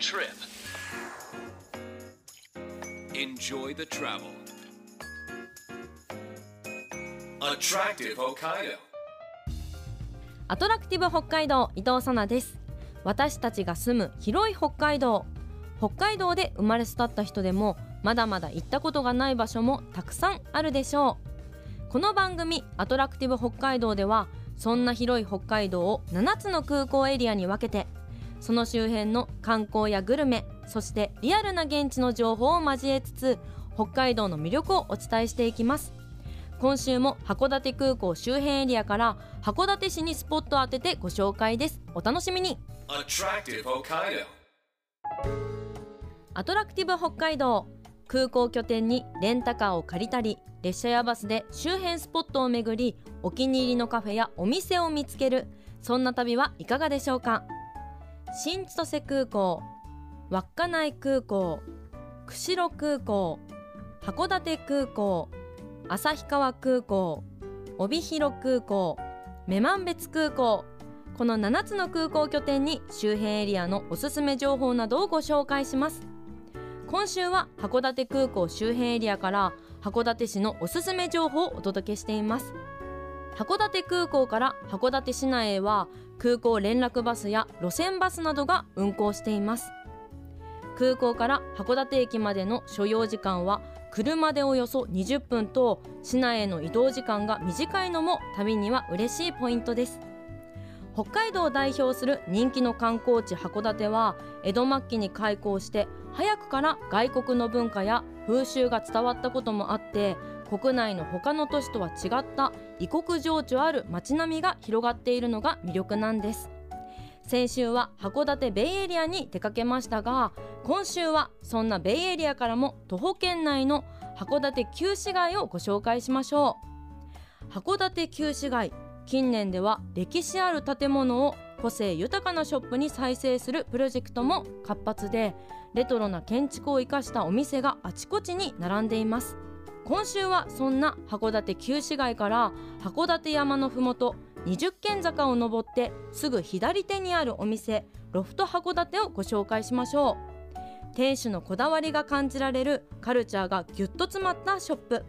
trip. Enjoy the travel. Attractive Hokkaido. アトラクティブ北海道伊藤さなです私たちが住む広い北海道北海道で生まれ育った人でもまだまだ行ったことがない場所もたくさんあるでしょうこの番組アトラクティブ北海道ではそんな広い北海道を7つの空港エリアに分けてその周辺の観光やグルメそしてリアルな現地の情報を交えつつ北海道の魅力をお伝えしていきます。今週も函館空港周辺エリアから函館市にスポットを当ててご紹介です。お楽しみに。Attractive Hokkaido. アトラクティブ北海道空港拠点にレンタカーを借りたり列車やバスで周辺スポットを巡りお気に入りのカフェやお店を見つける。そんな旅はいかがでしょうか？新千歳空港稚内空港釧路空港函館空港旭川空港帯広空港女満別空港この7つの空港拠点に周辺エリアのおすすめ情報などをご紹介します。今週は函館空港周辺エリアから函館市のおすすめ情報をお届けしています。函館空港から函館市内へは空港連絡バスや路線バスなどが運行しています。空港から函館駅までの所要時間は車でおよそ20分と市内への移動時間が短いのも旅には嬉しいポイントです。北海道を代表する人気の観光地函館は江戸末期に開港して早くから外国の文化や風習が伝わったこともあって国内の他の都市とは違った異国情緒ある街並みが広がっているのが魅力なんです。先週は函館ベイエリアに出かけましたが今週はそんなベイエリアからも徒歩圏内の函館旧市街をご紹介しましょう。函館旧市街近年では歴史ある建物を個性豊かなショップに再生するプロジェクトも活発でレトロな建築を生かしたお店があちこちに並んでいます。今週はそんな函館旧市街から函館山のふもと20軒坂を登ってすぐ左手にあるお店ロフト函館をご紹介しましょう。店主のこだわりが感じられるカルチャーがぎゅっと詰まったショップ。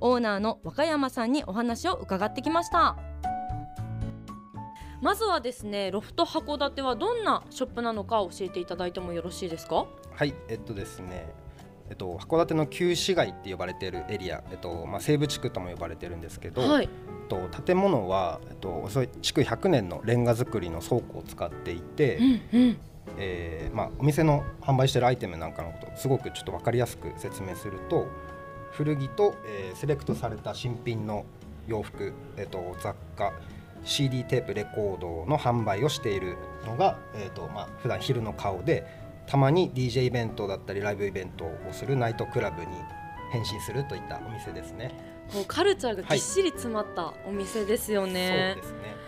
オーナーの若山さんにお話を伺ってきました。まずはですねロフト函館はどんなショップなのか教えていただいてもよろしいですか？はい、えっとですね、えっと函館の旧市街って呼ばれているエリア、えっとまあ西部地区とも呼ばれてるんですけど、はいえっと建物はえっと築100年のレンガ造りの倉庫を使っていて、うんうんえーまあお店の販売しているアイテムなんかのことをすごくちょっとわかりやすく説明すると、古着と、えーセレクトされた新品の洋服、えっと雑貨。CD テープレコードの販売をしているのが、えーとまあ普段昼の顔でたまに DJ イベントだったりライブイベントをするナイトクラブに変身するといったお店ですね。こうカルチャーがぎっしり詰まったお店ですよね。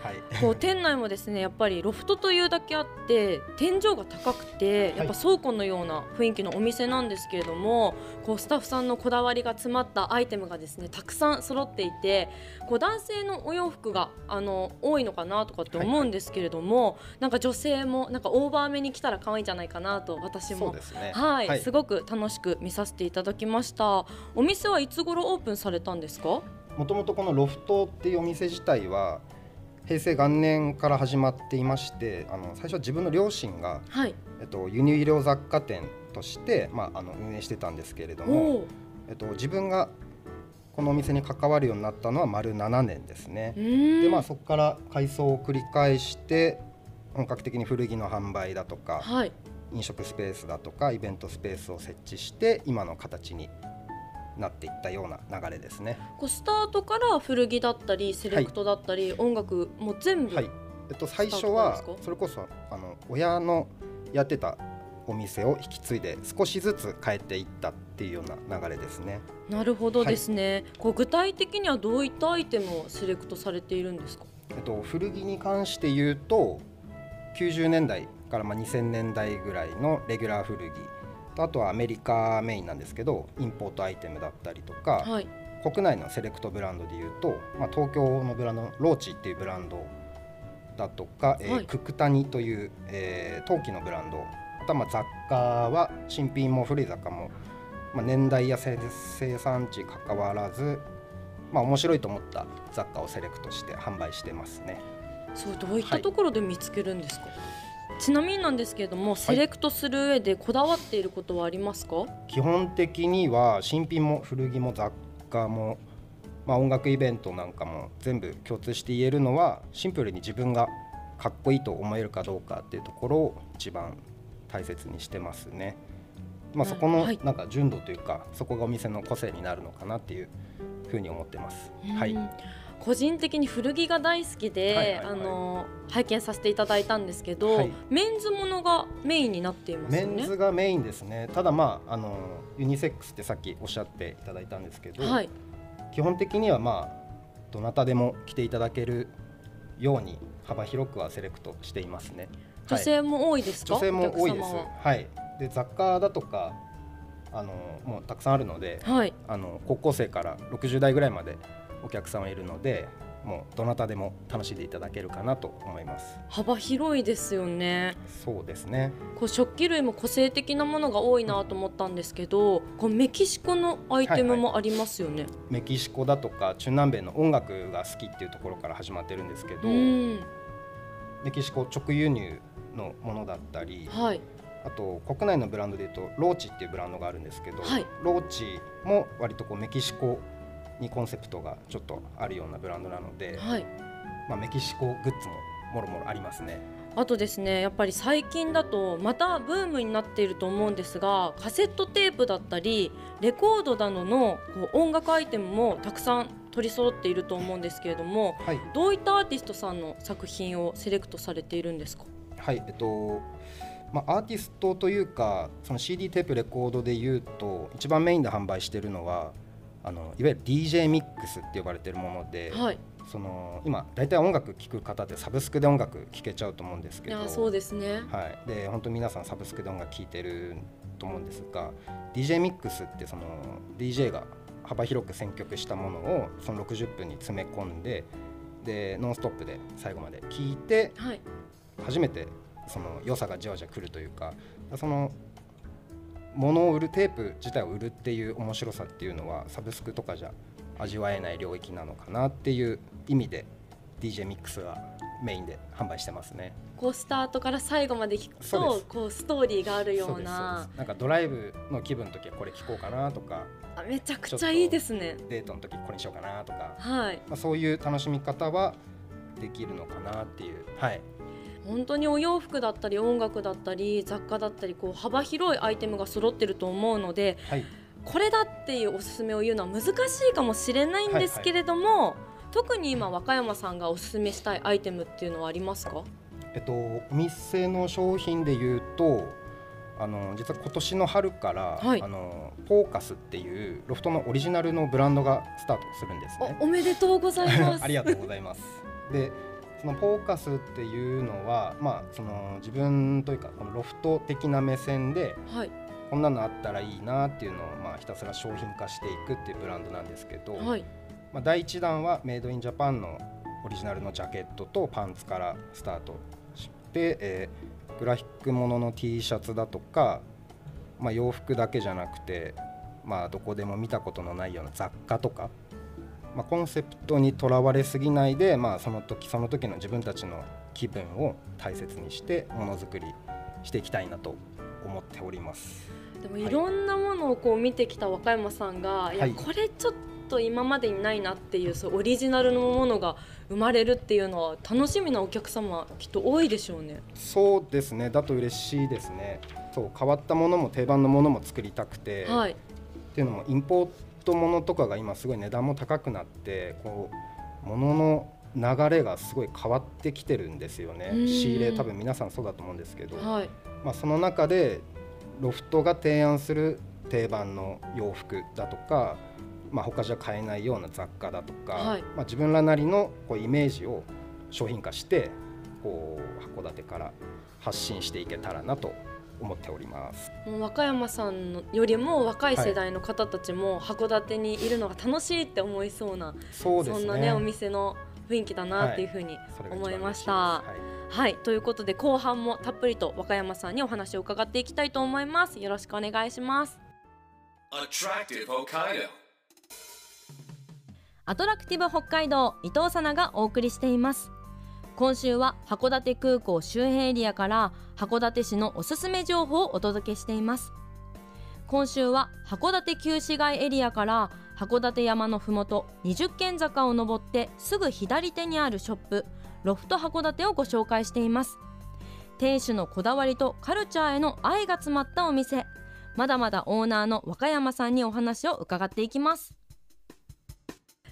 はい。こう店内もですねやっぱりロフトというだけあって天井が高くてやっぱ倉庫のような雰囲気のお店なんですけれども、こうスタッフさんのこだわりが詰まったアイテムがですねたくさん揃っていてこう男性のお洋服があの多いのかなとかって思うんですけれども、なんか女性もなんかオーバーめに来たら可愛いんじゃないかなと私も。はい。すごく楽しく見させていただきました。お店はいつ頃オープンされたんですか？もともとこのロフトっていうお店自体は平成元年から始まっていまして、あの最初は自分の両親がはい。えっと輸入医療雑貨店としてまああの運営してたんですけれどおも、おえっと自分がこのお店に関わるようになったのは丸7年ですね。ででまあそこから改装を繰り返して本格的に古着の販売だとかはい。飲食スペースだとかイベントスペースを設置して今の形になっていったような流れですね。こうスタートから古着だったりセレクトだったり、音楽も全部、はい。えっと最初はそれこそあの親のやってたお店を引き継いで少しずつ変えていったっていうような流れですね。なるほどですね、こう具体的にはどういったアイテムをセレクトされているんですか？えっと古着に関して言うと90年代からまあ2000年代ぐらいのレギュラー古着とあとはアメリカメインなんですけどインポートアイテムだったりとか、はい。国内のセレクトブランドでいうと、まあ、東京のブランドローチっていうブランドだとか、えーはい。ククタニという、えー陶器のブランドった、まあ、雑貨は新品も古い雑貨も、まあ、年代や生生産地関わらず、まあ、面白いと思った雑貨をセレクトして販売してますね。そうどういったところで見つけるんですか、ちなみになんですけれどもセレクトする上でこだわっていることはありますか、基本的には新品も古着も雑貨も、まあ、音楽イベントなんかも全部共通して言えるのはシンプルに自分がかっこいいと思えるかどうかっていうところを一番大切にしてますね。まあ、そこのはい。なんか純度というか、そこがお店の個性になるのかなっていうふうに思ってます。はい。うん個人的に古着が大好きで、あの拝見させていただいたんですけど、はいメンズものがメインになっていますね。ンズがメインですね。ただまああのユニセックスってさっきおっしゃっていただいたんですけど、はい、基本的にはまあどなたでも着ていただけるように幅広くはセレクトしていますね。女性も多いですか、女性も多いです。はい。で雑貨だとかあのもうたくさんあるので、はい、あの高校生から60代ぐらいまでお客さんはいるので、もうどなたでも楽しんでいただけるかなと思います。幅広いですよね。そうですね。こう食器類も個性的なものが多いなと思ったんですけど、こうメキシコのアイテムもありますよね。メキシコだとか中南米の音楽が好きっていうところから始まってるんですけど、うん、メキシコ直輸入のものだったり、はい、あと国内のブランドでいうとローチっていうブランドがあるんですけど、はいローチも割とこうメキシコにコンセプトがちょっとあるようなブランドなので、はい。まあ、メキシコグッズももろもろありますね。あとですねやっぱり最近だとまたブームになっていると思うんですがカセットテープだったりレコードなどのこう音楽アイテムもたくさん取り揃っていると思うんですけれどもはい、どういったアーティストさんの作品をセレクトされているんですか？はい、えっとまあ、アーティストというかその CD テープレコードでいうと一番メインで販売しているのはあのいわゆる DJ ミックスって呼ばれているもので、はい。その今大体音楽聴く方ってサブスクで音楽聴けちゃうと思うんですいけどやそうですね。はい、で本当皆さんサブスクで音楽聴いてると思うんですが DJ ミックスってその DJ が幅広く選曲したものをその60分に詰め込んででノンストップで最後まで聴いてはい。初めてその良さがじわじわくるというかその物を売るテープ自体を売るっていう面白さっていうのはサブスクとかじゃ味わえない領域なのかなっていう意味で DJ ミックスはメインで販売してますね。こうスタートから最後まで聞くとこうストーリーがあるよそうななんかドライブの気分の時はこれ聴こうかなとかあめちゃくちゃいいですね。デートの時これにしようかなとか、はい。まあ、そういう楽しみ方はできるのかなっていう。はい本当にお洋服だったり音楽だったり雑貨だったりこう幅広いアイテムが揃ってると思うのではい。これだっていうおすすめを言うのは難しいかもしれないんですけれども、特に今和歌山さんがおすすめしたいアイテムっていうのはありますか？えっとお店の商品で言うとあの実は今年の春から、はい。あのポーカスっていうロフトのオリジナルのブランドがスタートするんですね。おおめでとうございます。ありがとうございます。でそのポーカスっていうのは、まあ、その自分というかこのロフト的な目線ではい。こんなのあったらいいなっていうのを、まあ、ひたすら商品化していくっていうブランドなんですけど、はい。まあ、第1弾はメイドインジャパンのオリジナルのジャケットとパンツからスタートして、えーグラフィックものの T シャツだとか、まあ、洋服だけじゃなくて、まあ、どこでも見たことのないような雑貨とか、まあ、コンセプトにとらわれすぎないで、まあ、その時その時の自分たちの気分を大切にしてものづくりしていきたいなと思っております。でもはい。いろんなものをこう見てきた和歌山さんが、い、やはい。これちょっと今までにないなっていうそうオリジナルのものが生まれるっていうのは楽しみなお客様きっと多いでしょうね。そうですね。だと嬉しいですね。そう変わったものも定番のものも作りたくて、はい。っていうのもインポートものとかが今すごい値段も高くなってこう物の流れがすごい変わってきてるんですよね。うん。仕入れ多分皆さんそうだと思うんですけど、はい。まあ、その中でロフトが提案する定番の洋服だとか、まあ、他じゃ買えないような雑貨だとか、はい。まあ、自分らなりのこうイメージを商品化してこう函館から発信していけたらなと思っております。もう和歌山さんのよりも若い世代の方たちも函館にいるのが楽しいって思いそうな、そうですね。そんなねお店の雰囲気だなっていうふうに思いました。はい。はい。ということで後半もたっぷりと和歌山さんにお話を伺っていきたいと思います。よろしくお願いします。Attractive Hokkaido. アトラクティブ北海道伊藤さながお送りしています今週は函館空港周辺エリアから函館市のおすすめ情報をお届けしています。今週は函館旧市街エリアから函館山のふもと20軒坂を登ってすぐ左手にあるショップロフト函館をご紹介しています。店主のこだわりとカルチャーへの愛が詰まったお店。まだまだオーナーの和歌山さんにお話を伺っていきます。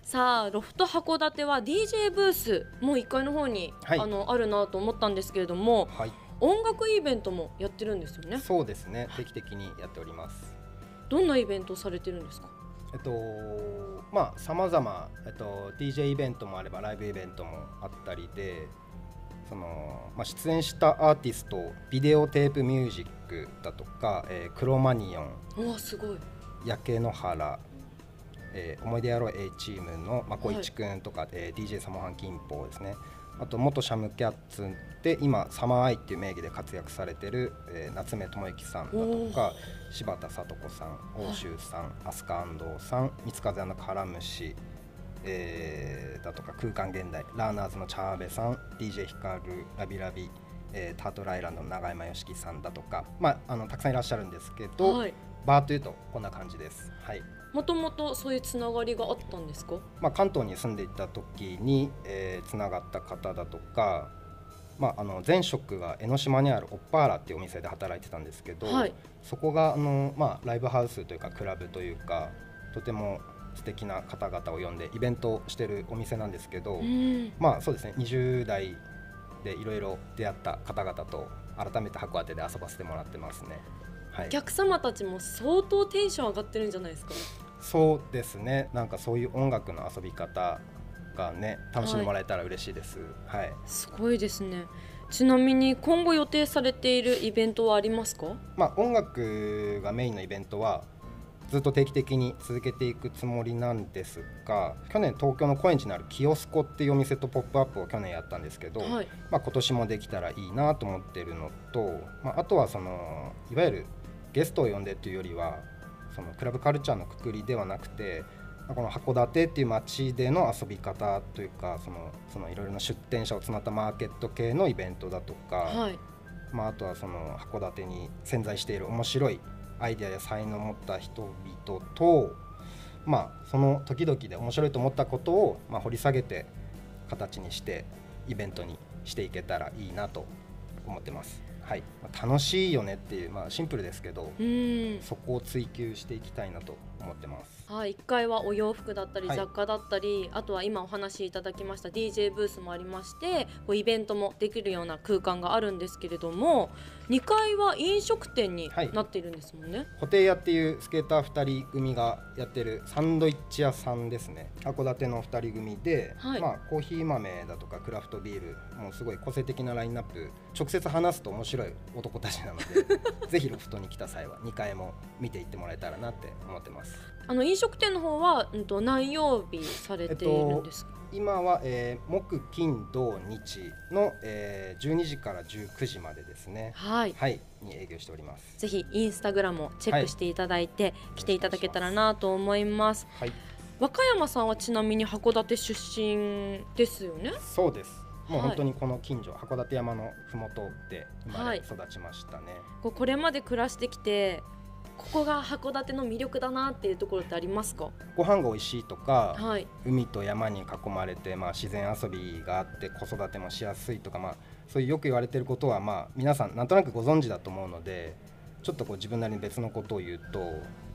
さあロフト函館は DJ ブースもう1階の方に、はい。あのあるなと思ったんですけれどもはい。音楽イベントもやってるんですよね？そうですね。定期的にやっております。どんなイベントをされてるんですか？えっとまあさまざまえっと DJ イベントもあればライブイベントもあったりでその、まあ、出演したアーティストビデオテープミュージックだとか、えークロマニオンうわすごい。焼け野原、えー思い出やろう A チームのまあ小市くんとか、えー DJ サモハン金峰ですね。あと元シャムキャッツで今サマーアイっていう名義で活躍されてる、えー夏目智之さんだとか柴田聡子さん欧州さん飛鳥安藤さん三風屋のカラムシえーだとか空間現代ラーナーズのチャーベさん DJ ヒカルラビラビ、えータートルアイランドの永山義樹さんだとか、まあ、あのたくさんいらっしゃるんですけど、はい。バーというとこんな感じです。はいもともとそういうつながりがあったんですか？まあ、関東に住んでいた時に、えー、つながった方だとか、まあ、あの前職が江ノ島にあるオッパーラっていうお店で働いてたんですけど、はい。そこがあの、まあ、ライブハウスというかクラブというかとても素敵な方々を呼んでイベントをしてるお店なんですけど、うん。まあそうですね20代でいろいろ出会った方々と改めて函館で遊ばせてもらってますね。はい。お、客様たちも相当テンション上がってるんじゃないですか？そうですね。なんかそういう音楽の遊び方がね楽しんでもらえたら嬉しいです。はい。すごいですね。ちなみに今後予定されているイベントはありますか？まあ、音楽がメインのイベントはずっと定期的に続けていくつもりなんですが去年東京の高円寺にあるキヨスコっていうお店とポップアップを去年やったんですけど、はい。まあ、今年もできたらいいなと思ってるのと、まあ、あとはそのいわゆるゲストを呼んでっていうよりはそのクラブカルチャーのくくりではなくて、まあこの函館っていう街での遊び方というかそのそのいろいろな出店者を募ったマーケット系のイベントだとか、はいまあ、あとはその函館に潜在している面白いアイデアや才能を持った人々と、まあ、その時々で面白いと思ったことを、まあ、掘り下げて形にしてイベントにしていけたらいいなと思ってます。はいまあ、楽しいよねっていう、まあ、シンプルですけどうんそこを追求していきたいなと思ってます。はい、1階はお洋服だったりはい。雑貨だったり、あとは今お話しいただきました DJ ブースもありましてこうイベントもできるような空間があるんですけれども2階は飲食店にはい。なっているんですもんね。ホテイヤっていうスケーター2人組がやってるサンドイッチ屋さんですね。函館の2人組で、はい。まあ、コーヒー豆だとかクラフトビールもうすごい個性的なラインナップ直接話すと面白い男たちなので ぜひロフトに来た際は2階も見ていってもらえたらなって思ってますあの飲食店の方は、うん、と何曜日されているんですか、今は、えー木金土日の、えー12時から19時までですね。はい。はいに営業しております。ぜひインスタグラムをチェックしていただいて、来ていただけたらなと思います。はい。和歌山さんはちなみに函館出身ですよね？そうです。もうはい。本当にこの近所、函館山のふもとで生まはい。れ育ちましたね、こうこれまで暮らしてきてここが函館の魅力だなっていうところってありますか？ご飯が美味しいとか、はい海と山に囲まれて、まあ、自然遊びがあって子育てもしやすいとか、まあ、そういうよく言われてることは、まあ、皆さんなんとなくご存知だと思うのでちょっとこう自分なりに別のことを言うと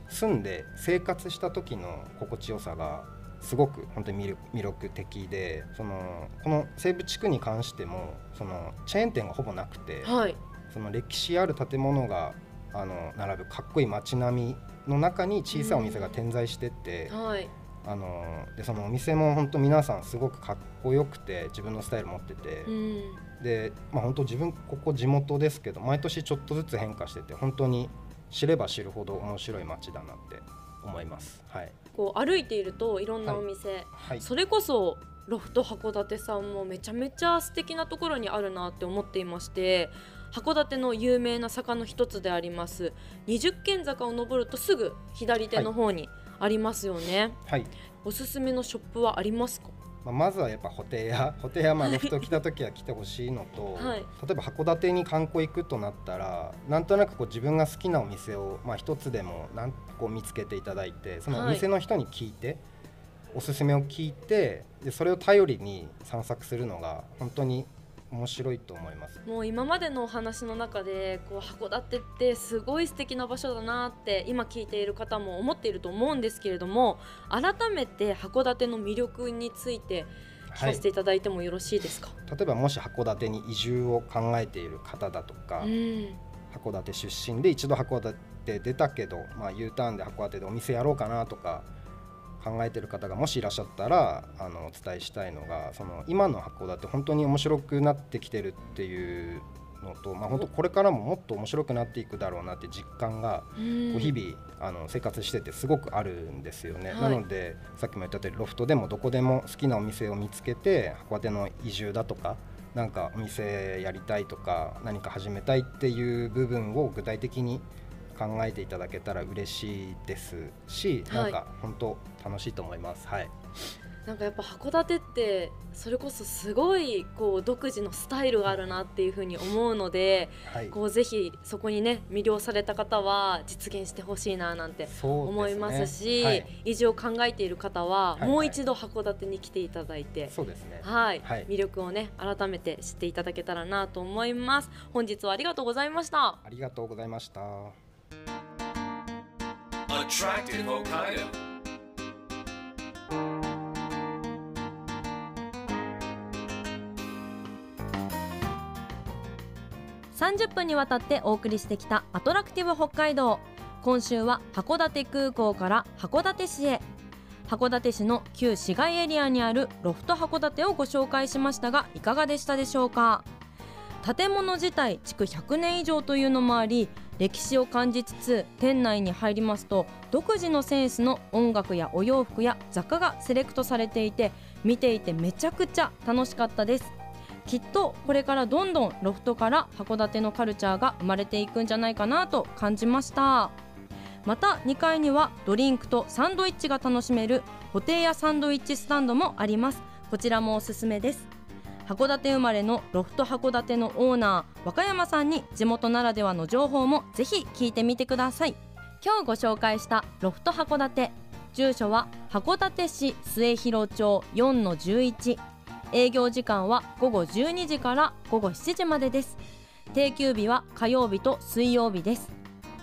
住んで生活した時の心地よさがすごく本当に魅力的でそのこの西部地区に関してもそのチェーン店がほぼなくて。はいその歴史ある建物があの並ぶかっこいい街並みの中に小さいお店が点在してて、はい。あのでそのお店も本当皆さんすごくかっこよくて自分のスタイル持ってて、うん。で、まあ、本当自分ここ地元ですけど毎年ちょっとずつ変化してて本当に知れば知るほど面白い街だなって思います。はい、こう歩いているといろんなお店、はい、それこそロフト函館さんもめちゃめちゃ素敵なところにあるなって思っていまして函館の有名な坂の一つであります。二十軒坂を登るとすぐ左手の方にありますよね、はい。おすすめのショップはありますか？まあ、まずはやっぱホテ屋 ホテ屋まあロフト来た時は来てほしいのと、はい。例えば函館に観光行くとなったらなんとなくこう自分が好きなお店を、まあ、一つでもなんこう見つけていただいてそのお店の人に聞いて、おすすめを聞いてでそれを頼りに散策するのが本当に面白いと思います。もう今までのお話の中でこう函館ってすごい素敵な場所だなって今聞いている方も思っていると思うんですけれども改めて函館の魅力について聞はいかせていただいてもよろしいですか、例えばもし函館に移住を考えている方だとか、うん。函館出身で一度函館出たけど、まあ、U ターンで函館でお店やろうかなとか考えてる方がもしいらっしゃったらあのお伝えしたいのがその今の函館本当に面白くなってきてるっていうのと、まあ、本当これからももっと面白くなっていくだろうなって実感がうん。こう日々あの生活しててすごくあるんですよね、はい。なのでさっきも言った通りロフトでもどこでも好きなお店を見つけて函館の移住だとかなんかお店やりたいとか何か始めたいっていう部分を具体的に考えていただけたら嬉しいですし、はい。なんか本当楽しいと思います。はい、なんかやっぱ函館ってそれこそすごいこう独自のスタイルがあるなっていうふうに思うのではい、こうぜひそこにね魅了された方は実現してほしいななんて思いますしはい、移住を考えている方ははい。もう一度函館に来ていただいて、そうですね。はい、はい。魅力をね改めて知っていただけたらなと思います。本日はありがとうございました。ありがとうございました。Attractive Hokkaido. 30分にわたってお送りしてきたアトラクティブ北海道今週は函館空港から函館市へ函館市の旧市街エリアにあるロフト函館をご紹介しましたがいかがでしたでしょうか？建物自体築100年以上というのもあり歴史を感じつつ店内に入りますと独自のセンスの音楽やお洋服や雑貨がセレクトされていて見ていてめちゃくちゃ楽しかったです。きっとこれからどんどんロフトから函館のカルチャーが生まれていくんじゃないかなと感じました。また2階にはドリンクとサンドイッチが楽しめるホテイヤサンドイッチスタンドもあります。こちらもおすすめです。函館生まれのロフト函館のオーナー若山さんに地元ならではの情報もぜひ聞いてみてください。今日ご紹介したロフト函館住所は函館市末広町4-11営業時間は午後12時から午後7時までです。定休日は火曜日と水曜日です。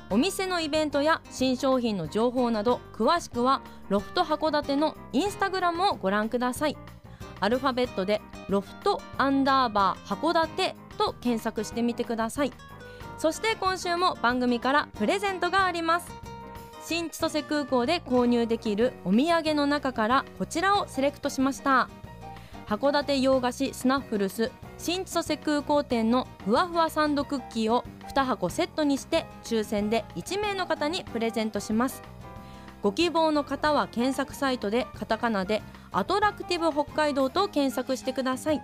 お店のイベントや新商品の情報など詳しくはロフト函館のインスタグラムをご覧ください。アルファベットでロフトアンダーバー函館と検索してみてください。そして今週も番組からプレゼントがあります。新千歳空港で購入できるお土産の中からこちらをセレクトしました。函館洋菓子スナッフルス新千歳空港店のふわふわサンドクッキーを2箱セットにして抽選で1名の方にプレゼントします。ご希望の方は検索サイトでカタカナでアトラクティブ北海道と検索してください。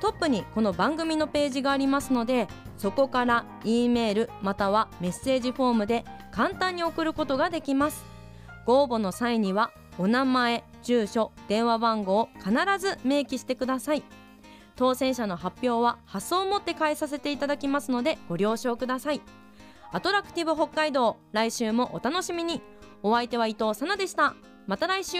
トップにこの番組のページがありますのでそこから E メールまたはメッセージフォームで簡単に送ることができます。ご応募の際にはお名前住所電話番号を必ず明記してください。当選者の発表は発送をもって返させていただきますのでご了承ください。アトラクティブ北海道来週もお楽しみに。お相手は伊藤さなでした。また来週。